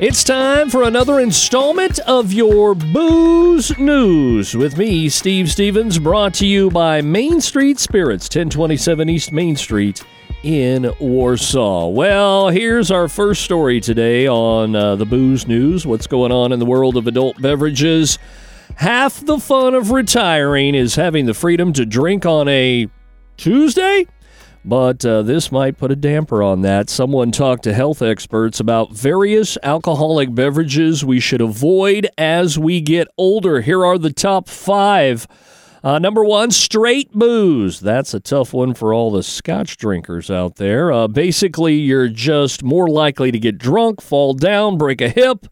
It's time for another installment of your Booze News with me, Steve Stevens, brought to you by Main Street Spirits, 1027 East Main Street in Warsaw. Well, here's our first story today on uh, the Booze News. What's going on in the world of adult beverages? Half the fun of retiring is having the freedom to drink on a Tuesday? But uh, this might put a damper on that. Someone talked to health experts about various alcoholic beverages we should avoid as we get older. Here are the top five. Uh, number one, straight booze. That's a tough one for all the scotch drinkers out there. Uh, basically, you're just more likely to get drunk, fall down, break a hip.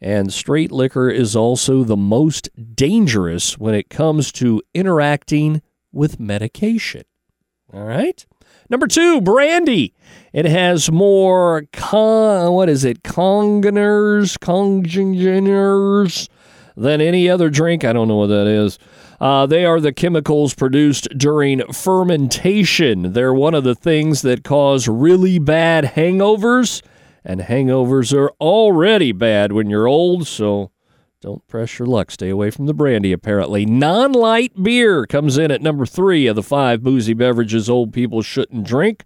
And straight liquor is also the most dangerous when it comes to interacting with medication. All right? Number two, brandy. It has more con, what is it, congeners, congeners than any other drink. I don't know what that is. Uh, they are the chemicals produced during fermentation. They're one of the things that cause really bad hangovers, and hangovers are already bad when you're old, so don't press your luck. Stay away from the brandy, apparently. Non light beer comes in at number three of the five boozy beverages old people shouldn't drink.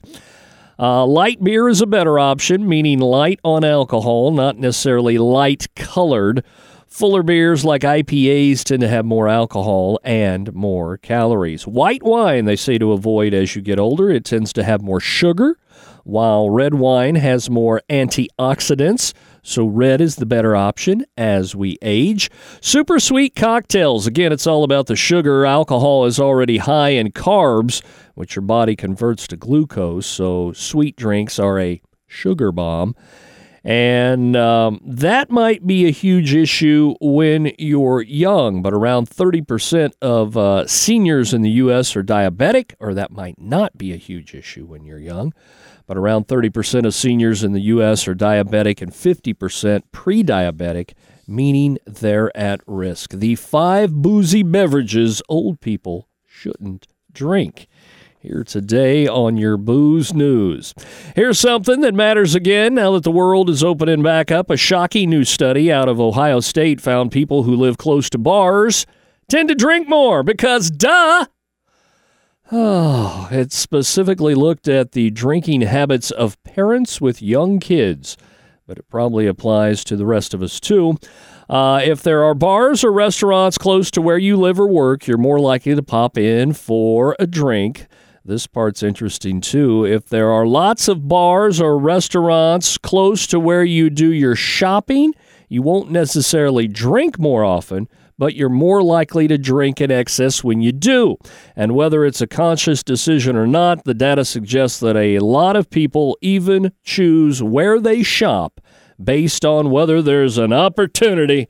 Uh, light beer is a better option, meaning light on alcohol, not necessarily light colored. Fuller beers like IPAs tend to have more alcohol and more calories. White wine, they say to avoid as you get older. It tends to have more sugar, while red wine has more antioxidants. So, red is the better option as we age. Super sweet cocktails. Again, it's all about the sugar. Alcohol is already high in carbs, which your body converts to glucose. So, sweet drinks are a sugar bomb. And um, that might be a huge issue when you're young, but around 30% of uh, seniors in the U.S. are diabetic, or that might not be a huge issue when you're young but around 30% of seniors in the U.S. are diabetic and 50% pre diabetic, meaning they're at risk. The five boozy beverages old people shouldn't drink. Here today on your Booze News. Here's something that matters again now that the world is opening back up. A shocking new study out of Ohio State found people who live close to bars tend to drink more because, duh, Oh, it specifically looked at the drinking habits of parents with young kids, but it probably applies to the rest of us too. Uh, if there are bars or restaurants close to where you live or work, you're more likely to pop in for a drink. This part's interesting too. If there are lots of bars or restaurants close to where you do your shopping, you won't necessarily drink more often, but you're more likely to drink in excess when you do. And whether it's a conscious decision or not, the data suggests that a lot of people even choose where they shop based on whether there's an opportunity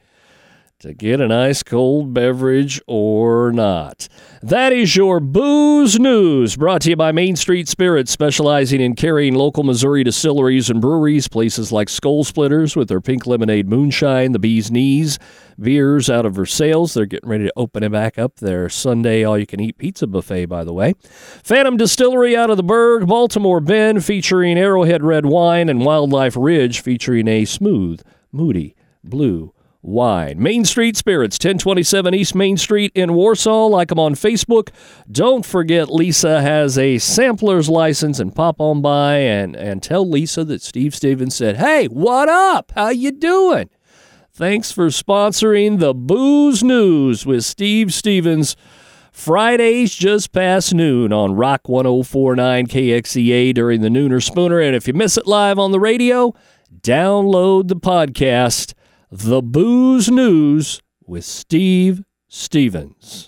to get an ice cold beverage or not. That is your Booze News, brought to you by Main Street Spirits, specializing in carrying local Missouri distilleries and breweries, places like Skull Splitters with their pink lemonade moonshine, the Bee's Knees, beers out of Versailles. They're getting ready to open it back up. Their Sunday all you can eat pizza buffet, by the way. Phantom Distillery out of the Berg, Baltimore Bend, featuring Arrowhead Red Wine, and Wildlife Ridge, featuring a smooth, moody, blue wine. Main Street Spirits, 1027 East Main Street in Warsaw. Like them on Facebook. Don't forget Lisa has a sampler's license and pop on by and, and tell Lisa that Steve Stevens said, Hey, what up? How you doing? Thanks for sponsoring the Booze News with Steve Stevens. Fridays just past noon on Rock 1049 KXEA during the Nooner Spooner. And if you miss it live on the radio, download the podcast the Booze News with Steve Stevens.